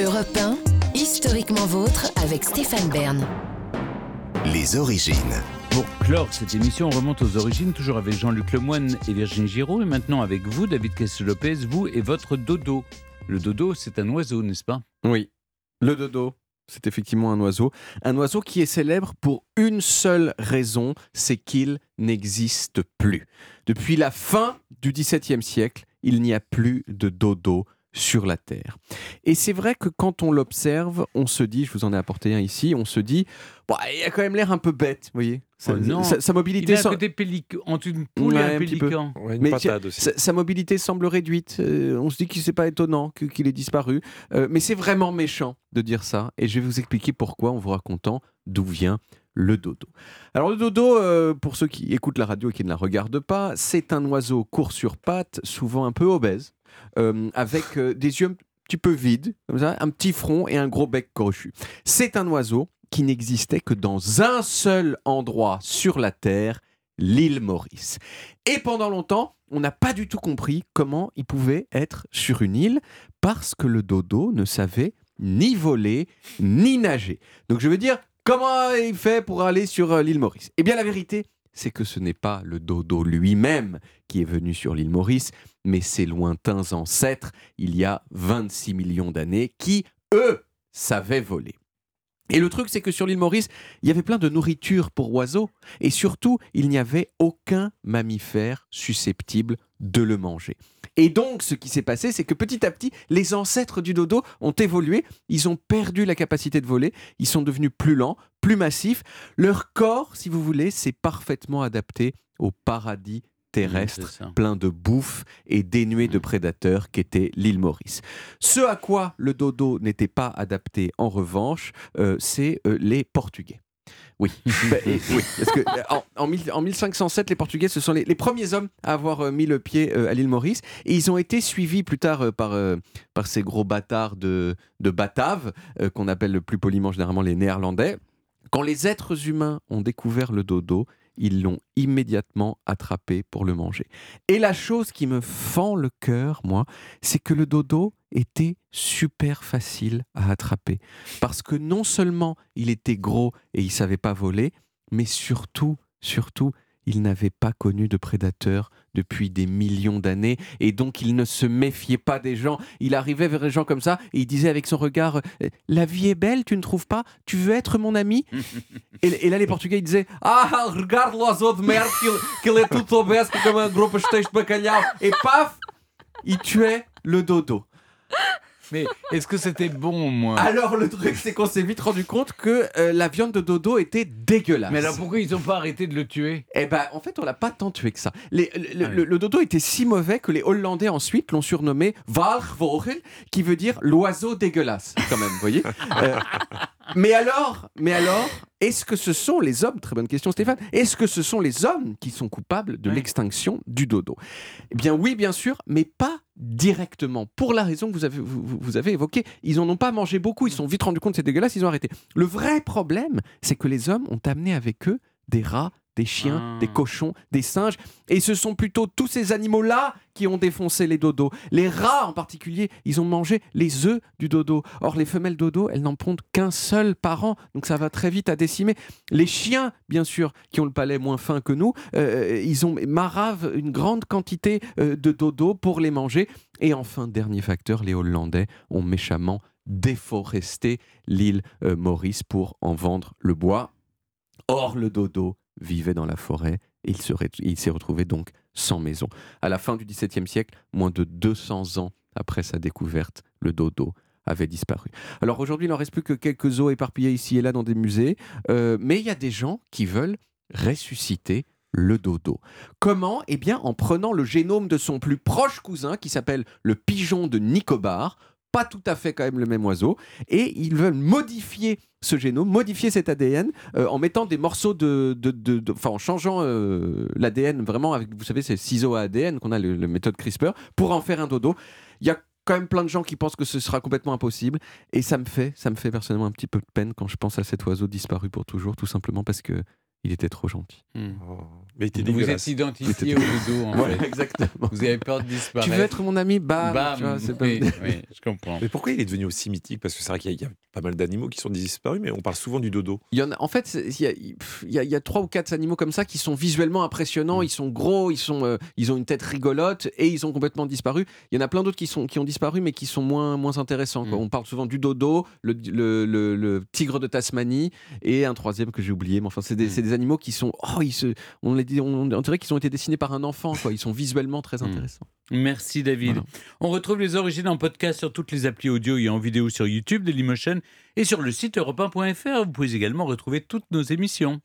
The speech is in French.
Europe 1, historiquement vôtre avec Stéphane Bern. Les origines. Pour clore cette émission, on remonte aux origines, toujours avec Jean-Luc Lemoine et Virginie Giraud, et maintenant avec vous, David Castel-Lopez, vous et votre dodo. Le dodo, c'est un oiseau, n'est-ce pas? Oui, le dodo, c'est effectivement un oiseau. Un oiseau qui est célèbre pour une seule raison, c'est qu'il n'existe plus. Depuis la fin du XVIIe siècle, il n'y a plus de dodo sur la Terre. Et c'est vrai que quand on l'observe, on se dit, je vous en ai apporté un ici, on se dit, il a quand même l'air un peu bête, vous voyez sa, Oh non. sa- sa mobilité Il côté pélic- entre une poule Ouais, et un pélican. Ouais, une Mais patade aussi. sa, sa mobilité semble réduite. Euh, on se dit que c'est pas étonnant qu'il ait disparu. Euh, mais c'est vraiment méchant de dire ça. Et je vais vous expliquer pourquoi en vous racontant d'où vient le dodo. Alors le dodo, euh, pour ceux qui écoutent la radio et qui ne la regardent pas, c'est un oiseau court sur pattes, souvent un peu obèse, avec euh, des yeux un petit peu vides, un petit front et un gros bec crochu. C'est un oiseau qui n'existait que dans un seul endroit sur la Terre, l'île Maurice. Et pendant longtemps, on n'a pas du tout compris comment il pouvait être sur une île parce que le dodo ne savait ni voler ni nager. Donc je veux dire, comment il fait pour aller sur euh, l'île Maurice? Eh bien la vérité, c'est que ce n'est pas le dodo lui-même qui est venu sur l'île Maurice, mais ses lointains ancêtres, il y a 26 millions d'années, qui, eux, savaient voler. Et le truc, c'est que sur l'île Maurice, il y avait plein de nourriture pour oiseaux, et surtout, il n'y avait aucun mammifère susceptible de le manger. Et donc, ce qui s'est passé, c'est que petit à petit, les ancêtres du dodo ont évolué, ils ont perdu la capacité de voler, ils sont devenus plus lents, plus massifs. Leur corps, si vous voulez, s'est parfaitement adapté au paradis terrestre plein de bouffe et dénué de prédateurs qu'était l'île Maurice. Ce à quoi le dodo n'était pas adapté, en revanche, euh, c'est euh, les Portugais. Oui, Bah, et- oui, parce que euh, en, en mille- en 1507, les Portugais, ce sont les, les premiers hommes à avoir euh, mis le pied euh, à l'île Maurice, et ils ont été suivis plus tard euh, par, par ces gros bâtards de, de Bataves, qu'on appelle le plus poliment généralement les Néerlandais. Quand les êtres humains ont découvert le dodo, ils l'ont immédiatement attrapé pour le manger. Et la chose qui me fend le cœur, moi, c'est que le dodo était super facile à attraper. Parce que non seulement il était gros et il savait pas voler, mais surtout, surtout, il n'avait pas connu de prédateurs depuis des millions d'années et donc il ne se méfiait pas des gens. Il arrivait vers les gens comme ça et il disait avec son regard euh, La vie est belle, tu ne trouves pas? Tu veux être mon ami? Et, et là les Portugais ils disaient Ah, regarde l'oiseau de merde, qu'il est tout obèse comme un gros pastéis de bacalhau. Et paf Il tuait le dodo. Mais est-ce que c'était bon, moi Alors le truc c'est qu'on s'est vite rendu compte que euh, la viande de dodo était dégueulasse. Mais alors pourquoi ils n'ont pas arrêté de le tuer? Eh ben, en fait, on l'a pas tant tué que ça. Les- le, Ah oui. le- le dodo était si mauvais que les Hollandais ensuite l'ont surnommé Walvogel, qui veut dire l'oiseau dégueulasse, quand même, vous voyez? Euh, mais alors, mais alors, est-ce que ce sont les hommes Très bonne question, Stéphane. Est-ce que ce sont les hommes qui sont coupables de l'extinction du dodo? Eh bien, oui, bien sûr, mais pas directement. Pour la raison que vous avez, vous, vous- vous avez évoquée, ils en ont pas mangé beaucoup. Ils se sont vite rendus compte que c'est dégueulasse. Ils ont arrêté. Le vrai problème, c'est que les hommes ont amené avec eux des rats, des chiens, des cochons, des singes. Et ce sont plutôt tous ces animaux-là qui ont défoncé les dodos. Les rats en particulier, ils ont mangé les œufs du dodo. Or, les femelles dodo, elles n'en pondent qu'un seul par an. Donc ça va très vite à décimer. Les chiens, bien sûr, qui ont le palais moins fin que nous, euh, ils ont maravent une grande quantité euh, de dodo pour les manger. Et enfin, dernier facteur, les Hollandais ont méchamment déforesté l'île euh, Maurice pour en vendre le bois. Or, le dodo vivait dans la forêt et il s'est retrouvé donc sans maison. À la fin du XVIIe siècle, moins de 200 ans après sa découverte, le dodo avait disparu. Alors aujourd'hui, il n'en reste plus que quelques os éparpillés ici et là dans des musées, euh, mais il y a des gens qui veulent ressusciter le dodo. Comment? Eh bien en prenant le génome de son plus proche cousin qui s'appelle le pigeon de Nicobar, pas tout à fait quand même le même oiseau, et ils veulent modifier ce génome, modifier cet ADN euh, en mettant des morceaux de, de, de- de- enfin en changeant euh, l'ADN vraiment avec, vous savez, ces ciseaux à ADN qu'on a, le, le méthode CRISPR, pour en faire un dodo. Il y a quand même plein de gens qui pensent que ce sera complètement impossible, et ça me fait, ça me fait personnellement un petit peu de peine quand je pense à cet oiseau disparu pour toujours, tout simplement parce que il était trop gentil. Hmm. Oh. Mais il Vous êtes identifié au dodo, en Ouais, fait. exactement. Vous avez peur de disparaître. Tu veux être mon ami? Bam, Bam tu vois, c'est pas- oui, oui, je comprends. Mais pourquoi il est devenu aussi mythique? Parce que c'est vrai qu'il y, a- il y a pas mal d'animaux qui sont disparus, mais on parle souvent du dodo. Il y en a, en fait, il y a, pff, il y a- il y a trois ou quatre animaux comme ça qui sont visuellement impressionnants. Mm. Ils sont gros, ils, sont, euh, ils ont une tête rigolote et ils ont complètement disparu. Il y en a plein d'autres qui, sont, qui ont disparu, mais qui sont moins, moins intéressants. quoi. Mm. On parle souvent du dodo, le, le- le- le tigre de Tasmanie et un troisième que j'ai oublié. Mais enfin, c'est des, Mm. des animaux qui sont. Oh, ils se, on, les on, on dirait qu'ils ont été dessinés par un enfant. Quoi. Ils sont visuellement très Mm. intéressants. Merci David. Voilà. On retrouve les origines en podcast sur toutes les applis audio et en vidéo sur YouTube, Dailymotion et sur le site europe1.fr. Vous pouvez également retrouver toutes nos émissions.